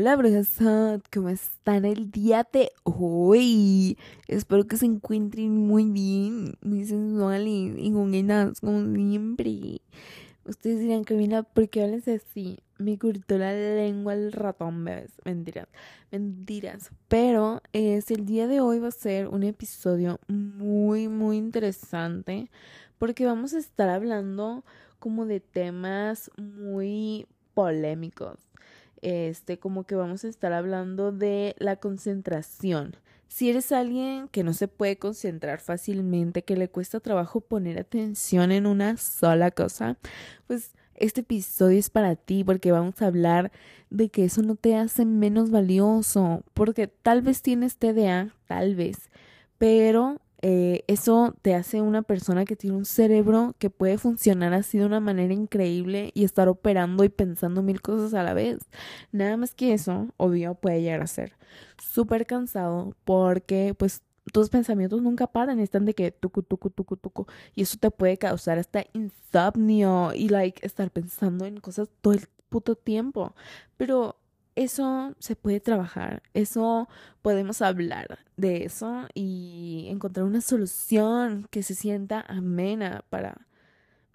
Hola, brujas, ¿cómo están el día de hoy? Espero que se encuentren muy bien, muy sensuales y con ganas, como siempre. Ustedes dirán mira, ¿por qué hablas así? Me cortó la lengua el ratón, bebés. Mentiras, mentiras. Pero es, el día de hoy va a ser un episodio muy, muy interesante porque vamos a estar hablando como de temas muy polémicos este, como que vamos a estar hablando de la concentración. Si eres alguien que no se puede concentrar fácilmente, que le cuesta trabajo poner atención en una sola cosa, pues este episodio es para ti porque vamos a hablar de que eso no te hace menos valioso, porque tal vez tienes TDA, tal vez, pero eh, eso te hace una persona que tiene un cerebro que puede funcionar así de una manera increíble y estar operando y pensando mil cosas a la vez. Nada más que eso, obvio, puede llegar a ser súper cansado porque pues tus pensamientos nunca paran, están de que tucu, tucu, tucu, tucu, y eso te puede causar hasta insomnio y like estar pensando en cosas todo el puto tiempo. Pero eso se puede trabajar, eso podemos hablar de eso y encontrar una solución que se sienta amena para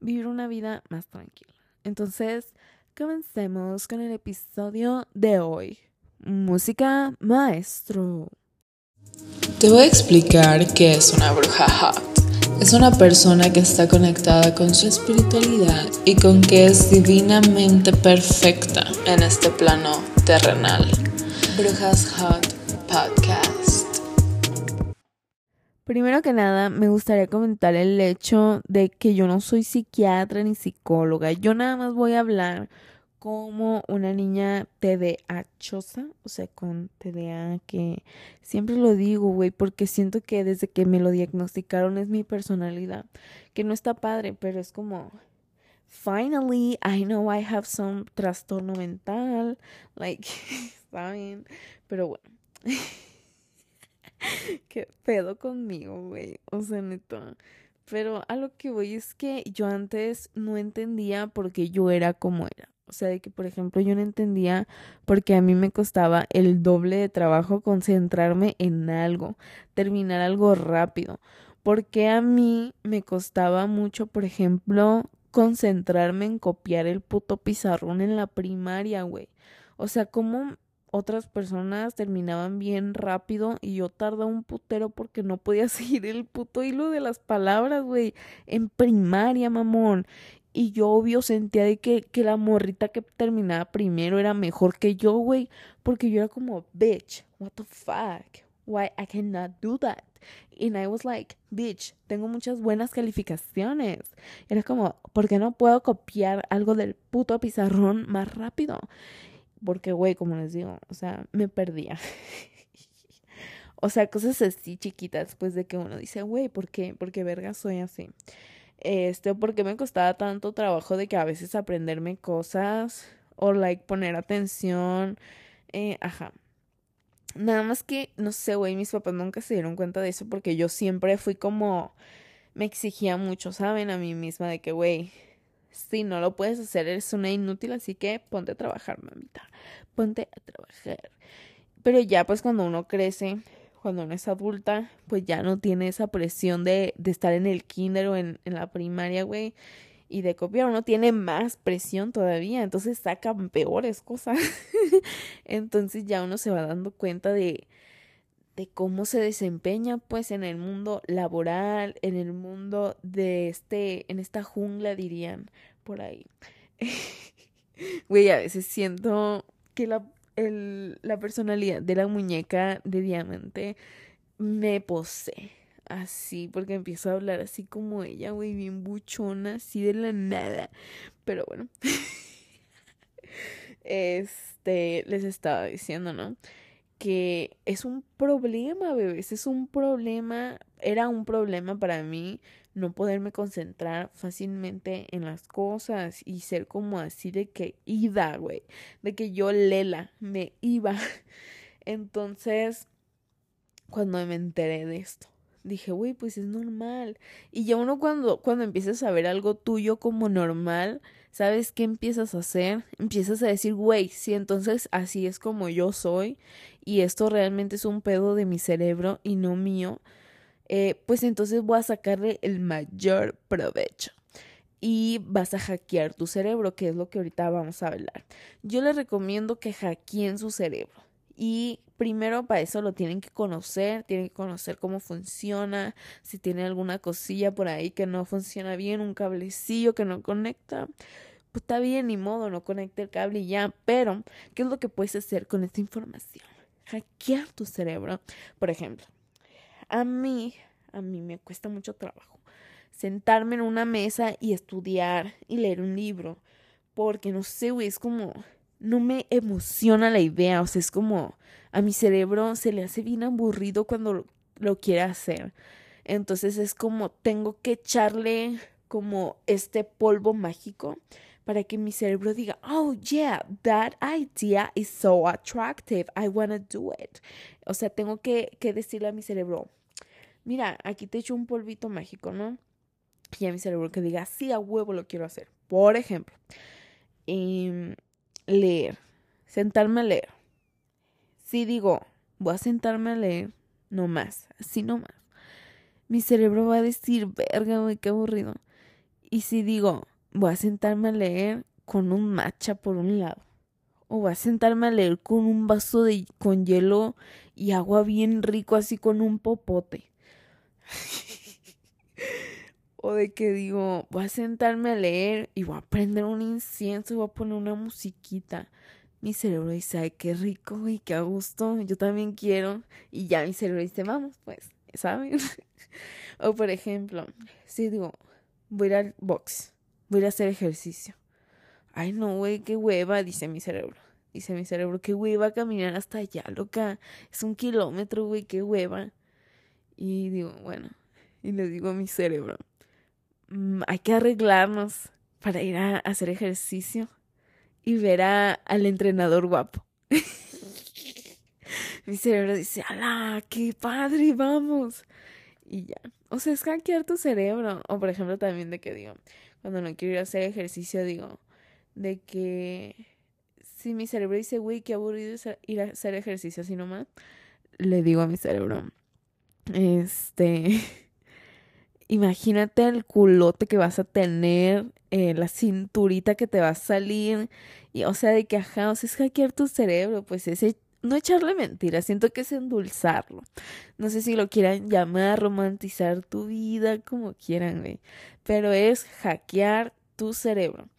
vivir una vida más tranquila. Entonces, comencemos con el episodio de hoy. Música maestro. Te voy a explicar qué es una bruja hot. Es una persona que está conectada con su espiritualidad y con que es divinamente perfecta en este plano terrenal. Brujas Hot Podcast. Primero que nada, me gustaría comentar el hecho de que yo no soy psiquiatra ni psicóloga. Yo nada más voy a hablar como una niña TDAchosa, o sea, con TDA, que siempre lo digo, güey, porque siento que desde que me lo diagnosticaron es mi personalidad, que no está padre, pero es como, finally, I know I have some trastorno mental, like, ¿saben? Pero bueno. Qué pedo conmigo, güey. O sea, neta. Pero a lo que voy es que yo antes no entendía por qué yo era como era. O sea, de que, por ejemplo, yo no entendía por qué a mí me costaba el doble de trabajo concentrarme en algo, terminar algo rápido. Porque a mí me costaba mucho, por ejemplo, concentrarme en copiar el puto pizarrón en la primaria, güey. O sea, como otras personas terminaban bien rápido y yo tardaba un putero porque no podía seguir el puto hilo de las palabras, güey. En primaria, mamón. Y yo obvio sentía de que, que la morrita que terminaba primero era mejor que yo, güey. Porque yo era como, bitch, what the fuck? Why I cannot do that? And I was like, bitch, tengo muchas buenas calificaciones. Era como, ¿por qué no puedo copiar algo del puto pizarrón más rápido? Porque, güey, como les digo, o sea, me perdía. o sea, cosas así chiquitas, pues de que uno dice, güey, ¿por qué? Porque verga soy así. Este, porque me costaba tanto trabajo de que a veces aprenderme cosas o like poner atención. Eh, ajá. Nada más que, no sé, güey, mis papás nunca se dieron cuenta de eso porque yo siempre fui como, me exigía mucho, ¿saben? A mí misma de que, güey, si no lo puedes hacer, eres una inútil, así que ponte a trabajar, mamita. Ponte a trabajar. Pero ya, pues cuando uno crece, cuando uno es adulta, pues ya no tiene esa presión de, de estar en el kinder o en, en la primaria, güey, y de copiar, uno tiene más presión todavía, entonces sacan peores cosas. entonces ya uno se va dando cuenta de, de cómo se desempeña pues en el mundo laboral, en el mundo de este, en esta jungla dirían por ahí. Güey, a veces siento que la el, la personalidad de la muñeca de diamante me posee. Así, porque empiezo a hablar así como ella, güey, bien buchona, así de la nada. Pero bueno. este, les estaba diciendo, ¿no? Que es un problema, bebés, es un problema, era un problema para mí no poderme concentrar fácilmente en las cosas y ser como así de que iba, güey, de que yo lela, me iba. Entonces, cuando me enteré de esto, dije, güey, pues es normal. Y ya uno cuando, cuando empiezas a ver algo tuyo como normal, ¿sabes qué empiezas a hacer? Empiezas a decir, güey, si entonces así es como yo soy y esto realmente es un pedo de mi cerebro y no mío, eh, pues entonces voy a sacarle el mayor provecho y vas a hackear tu cerebro, que es lo que ahorita vamos a hablar. Yo les recomiendo que hackeen su cerebro. Y primero para eso lo tienen que conocer, tienen que conocer cómo funciona, si tiene alguna cosilla por ahí que no funciona bien, un cablecillo que no conecta, pues está bien, ni modo, no conecte el cable y ya, pero ¿qué es lo que puedes hacer con esta información? Hackear tu cerebro. Por ejemplo, a mí, a mí me cuesta mucho trabajo sentarme en una mesa y estudiar y leer un libro, porque no sé, güey, es como no me emociona la idea, o sea, es como a mi cerebro se le hace bien aburrido cuando lo, quiere hacer. Entonces es como tengo que echarle como este polvo mágico para que mi cerebro diga, oh yeah, that idea is so attractive, I wanna do it. O sea, tengo que, que decirle a mi cerebro, mira, aquí te echo un polvito mágico, ¿no? Y a mi cerebro que diga, sí, a huevo lo quiero hacer. Por ejemplo, eh, leer, sentarme a leer. Si digo, voy a sentarme a leer, no más, así no más. Mi cerebro va a decir, verga, güey, qué aburrido. Y si digo, voy a sentarme a leer con un matcha por un lado. O voy a sentarme a leer con un vaso de con hielo y agua bien rico así con un popote. O de que digo, voy a sentarme a leer y voy a prender un incienso y voy a poner una musiquita. Mi cerebro dice, ay, qué rico y qué a gusto, yo también quiero. Y ya mi cerebro dice, vamos, pues, ¿saben? o por ejemplo, si digo, voy a ir al box, voy a ir a hacer ejercicio. Ay, no, güey, qué hueva, dice mi cerebro. Dice mi cerebro, qué hueva caminar hasta allá, loca. Es un kilómetro, güey, qué hueva. Y digo, bueno, y le digo a mi cerebro, Mm, hay que arreglarnos para ir a hacer ejercicio y ver al entrenador guapo. Mi cerebro dice, ¡ala! ¡Qué padre! ¡Vamos! Y ya. O sea, es hackear tu cerebro. O por ejemplo, también de que digo, cuando no quiero ir a hacer ejercicio, digo, de que si mi cerebro dice, güey, qué aburrido ir a hacer ejercicio así nomás, le digo a mi cerebro, este. imagínate el culote que vas a tener, eh, la cinturita que te va a salir, y o sea, de que ajá, o sea, es hackear tu cerebro, pues ese no echarle mentiras, siento que es endulzarlo. No sé si lo quieran llamar, romantizar tu vida, como quieran, güey. Pero es hackear tu cerebro.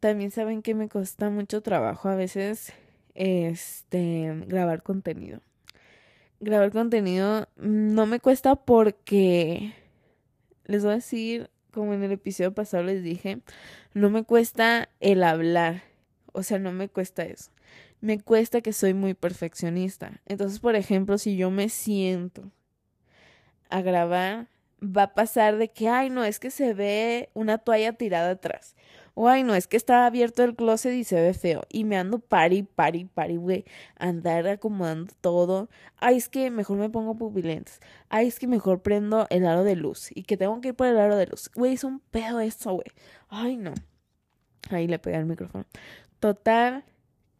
También saben que me cuesta mucho trabajo a veces este grabar contenido. Grabar contenido no me cuesta porque les voy a decir, como en el episodio pasado les dije, no me cuesta el hablar. O sea, no me cuesta eso. Me cuesta que soy muy perfeccionista. Entonces, por ejemplo, si yo me siento a grabar, va a pasar de que, ay, no, es que se ve una toalla tirada atrás. Ay, no, es que está abierto el closet y se ve feo. Y me ando pari, pari, pari, güey. Andar acomodando todo. Ay, es que mejor me pongo pupilentes. Ay, es que mejor prendo el aro de luz. Y que tengo que ir por el aro de luz. Güey, es un pedo eso, güey. Ay, no. Ahí le pegué el micrófono. Total,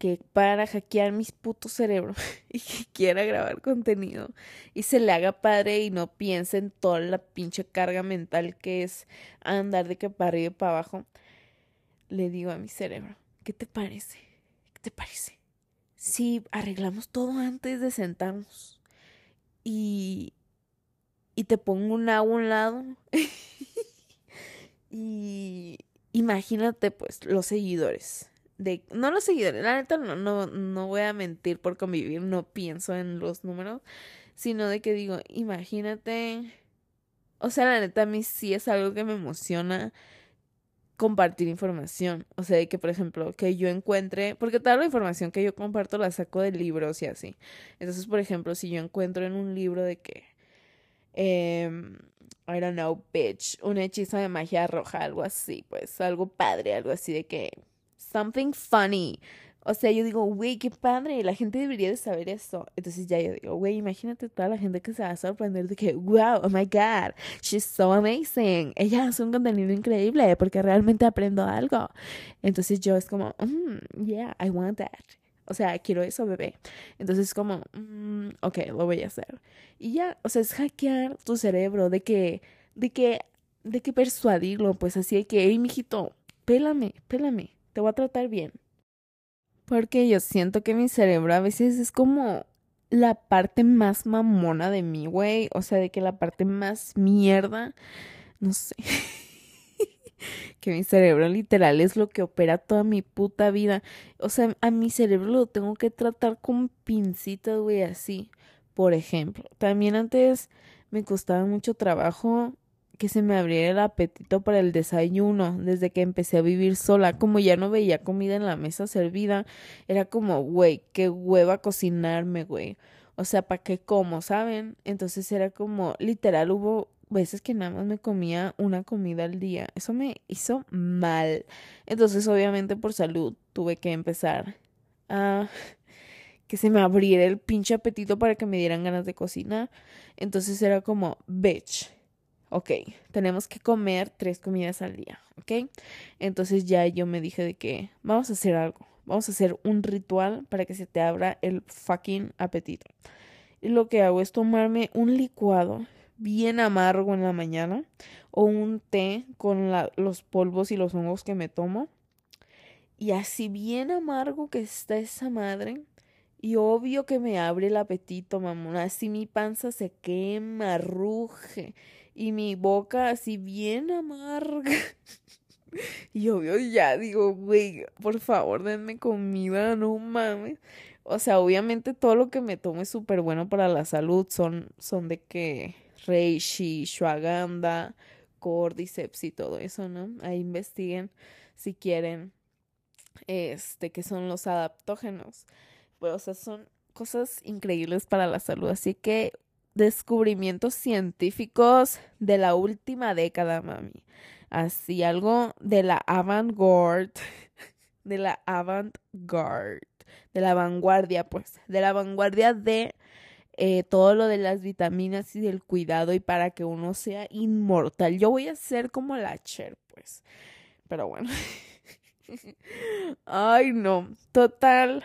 que para hackear mis putos cerebros y que quiera grabar contenido y se le haga padre y no piense en toda la pinche carga mental que es andar de que para arriba y para abajo le digo a mi cerebro, ¿qué te parece? ¿Qué te parece? Si arreglamos todo antes de sentarnos y, y te pongo un agua a un lado y imagínate pues los seguidores. De, no los seguidores, la neta no, no, no voy a mentir por convivir, no pienso en los números, sino de que digo, imagínate, o sea, la neta a mí sí es algo que me emociona compartir información. O sea, que por ejemplo, que yo encuentre, porque toda la información que yo comparto la saco de libros y así. Entonces, por ejemplo, si yo encuentro en un libro de que, eh, I don't know, bitch, un hechizo de magia roja, algo así, pues algo padre, algo así de que, something funny, O sea, yo digo, güey, qué padre, la gente debería de saber eso. Entonces ya yo digo, güey, imagínate toda la gente que se va a sorprender de que, wow, oh my god, she's so amazing. Ella hace un contenido increíble porque realmente aprendo algo. Entonces yo es como, mm, yeah, I want that. O sea, quiero eso, bebé. Entonces es como, mm, ok, lo voy a hacer. Y ya, o sea, es hackear tu cerebro de que, de que, de que persuadirlo, pues así de que, hey, mijito, pélame, pélame, te voy a tratar bien. Porque yo siento que mi cerebro a veces es como la parte más mamona de mí, güey. O sea, de que la parte más mierda, no sé. que mi cerebro literal es lo que opera toda mi puta vida. O sea, a mi cerebro lo tengo que tratar con pincitas, güey, así. Por ejemplo, también antes me costaba mucho trabajo que se me abriera el apetito para el desayuno desde que empecé a vivir sola. Como ya no veía comida en la mesa servida, era como, güey, qué hueva cocinarme, güey. O sea, ¿para qué como, saben? Entonces era como, literal, hubo veces que nada más me comía una comida al día. Eso me hizo mal. Entonces, obviamente, por salud, tuve que empezar a que se me abriera el pinche apetito para que me dieran ganas de cocinar. Entonces era como, bitch ok, tenemos que comer tres comidas al día, ok. Entonces ya yo me dije de que vamos a hacer algo, vamos a hacer un ritual para que se te abra el fucking apetito. Y lo que hago es tomarme un licuado bien amargo en la mañana o un té con los polvos y los hongos que me tomo. Y así bien amargo que está esa madre. Y obvio que me abre el apetito, mamón. Así mi panza se quema, ruge y mi boca así bien amarga. y obvio ya digo, güey, por favor, denme comida, no mames. O sea, obviamente todo lo que me tomo es súper bueno para la salud. Son, son de que reishi, shuaganda, cordyceps y todo eso, ¿no? Ahí investiguen si quieren, este, que son los adaptógenos. Pues, o sea, son cosas increíbles para la salud. Así que descubrimientos científicos de la última década, mami. Así, algo de la avant-garde, de la avant-garde, de la vanguardia, pues, de la vanguardia de eh, todo lo de las vitaminas y del cuidado y para que uno sea inmortal. Yo voy a ser como la Cher, pues. Pero bueno. Ay, no. Total,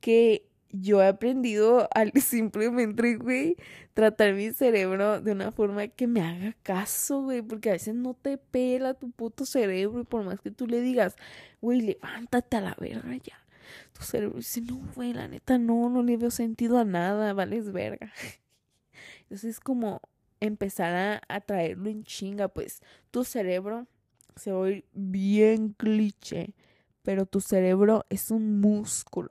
que yo he aprendido al simplemente, güey, tratar mi cerebro de una forma que me haga caso, güey, porque a veces no te pela tu puto cerebro y por más que tú le digas, güey, levántate a la verga ya. Tu cerebro dice, no, güey, la neta no, no le veo sentido a nada, vales verga. Entonces es como empezar a, a traerlo en chinga, pues tu cerebro se oye bien cliché, pero tu cerebro es un músculo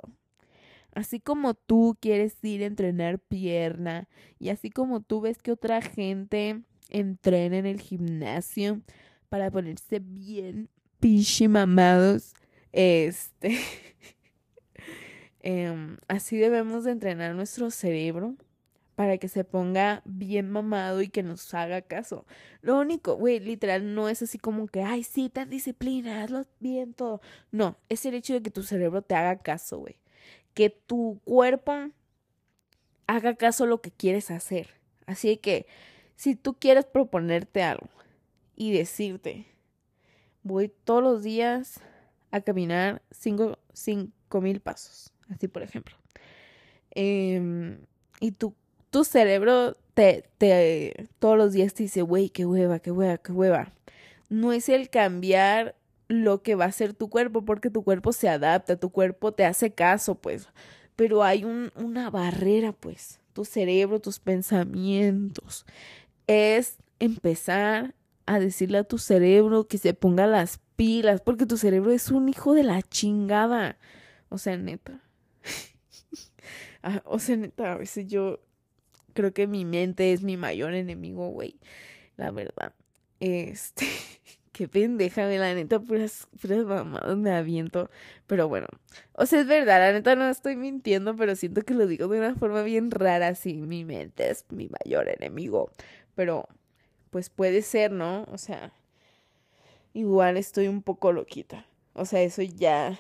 Así como tú quieres ir a entrenar pierna y así como tú ves que otra gente entrena en el gimnasio para ponerse bien pinche mamados, este, em, así debemos de entrenar nuestro cerebro para que se ponga bien mamado y que nos haga caso. Lo único, güey, literal, no es así como que, ay, sí, tan disciplina, hazlo bien todo. No, es el hecho de que tu cerebro te haga caso, güey que tu cuerpo haga caso a lo que quieres hacer. Así que si tú quieres proponerte algo y decirte, voy todos los días a caminar cinco, mil pasos, así por ejemplo, em, y tu, tu cerebro te, te, todos los días te dice, güey, qué hueva, qué hueva, qué hueva. No es el cambiar lo que va a ser tu cuerpo, porque tu cuerpo se adapta, tu cuerpo te hace caso, pues. Pero hay un, una barrera, pues. Tu cerebro, tus pensamientos. Es empezar a decirle a tu cerebro que se ponga las pilas, porque tu cerebro es un hijo de la chingada. O sea, neta. Ah, o sea, neta, a veces yo creo que mi mente es mi mayor enemigo, güey. La verdad. Este. qué pendeja, de la neta, puras, puras mamadas me aviento. Pero bueno, o sea, es verdad, la neta no estoy mintiendo, pero siento que lo digo de una forma bien rara, así, mi mente es mi mayor enemigo. Pero, pues puede ser, ¿no? O sea, igual estoy un poco loquita. O sea, eso ya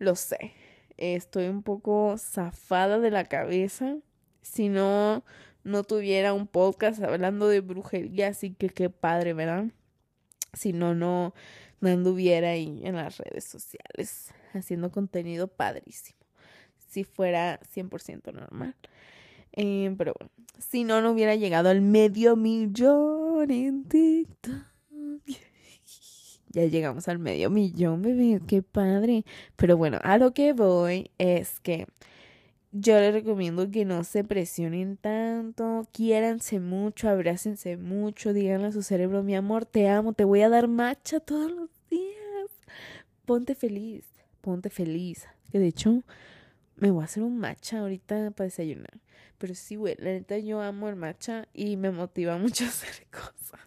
lo sé. estoy un poco zafada de la cabeza. Si no, no tuviera un podcast hablando de brujería, así que qué padre, ¿verdad? Si no, no, no anduviera ahí en las redes sociales haciendo contenido padrísimo. Si fuera 100% normal. Eh, pero bueno, si no, no hubiera llegado al medio millón en TikTok. Ya llegamos al medio millón, bebé, qué padre. Pero bueno, a lo que voy es que yo les recomiendo que no se presionen tanto, quiéranse mucho, abrácense mucho, díganle a su cerebro, mi amor, te amo, te voy a dar macha todos los días. Ponte feliz, ponte feliz. Que de hecho, me voy a hacer un matcha ahorita para desayunar. Pero sí, güey, la neta yo amo el matcha y me motiva mucho a hacer cosas.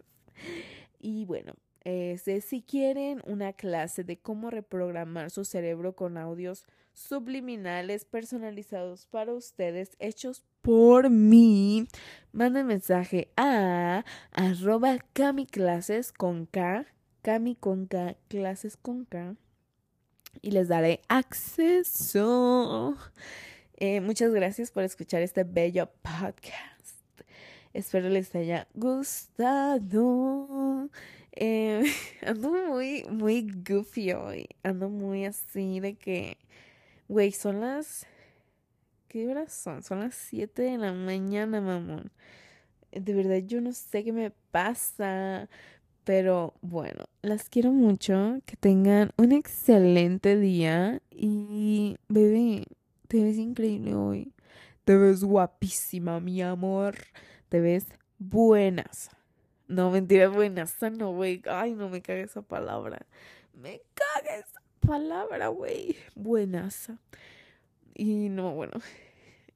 Y bueno, este, si quieren una clase de cómo reprogramar su cerebro con audios subliminales personalizados para ustedes, hechos por mí, manden mensaje a arroba clases con K, cami con K, clases con K, y les daré acceso. Eh, muchas gracias por escuchar este bello podcast. Espero les haya gustado. Eh, ando muy, muy goofy hoy. Ando muy así de que, güey, son las... ¿Qué horas son? Son las 7 de la mañana, mamón. De verdad, yo no sé qué me pasa. Pero bueno, las quiero mucho. Que tengan un excelente día. Y, bebé, te ves increíble hoy. Te ves guapísima, mi amor. Te ves buenas. No, mentira, buenaza, no, güey. Ay, no me cague esa palabra. Me caga esa palabra, güey. Buenaza. Y no, bueno.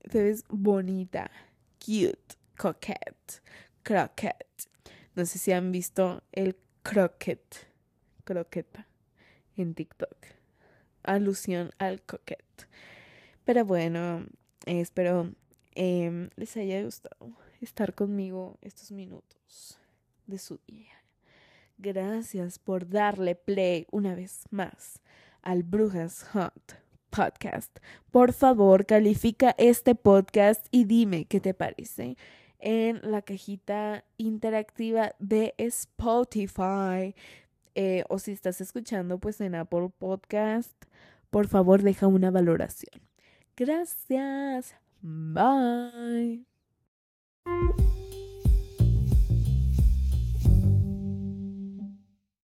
Te ves bonita, cute, coquette, croquette. No sé si han visto el croquette, croqueta en TikTok. Alusión al coquette. Pero bueno, espero eh, les haya gustado estar conmigo estos minutos de su día. Gracias por darle play una vez más al Brujas Hunt podcast. Por favor, califica este podcast y dime qué te parece en la cajita interactiva de Spotify. Eh, o si estás escuchando, pues en Apple Podcast, por favor, deja una valoración. Gracias. Bye.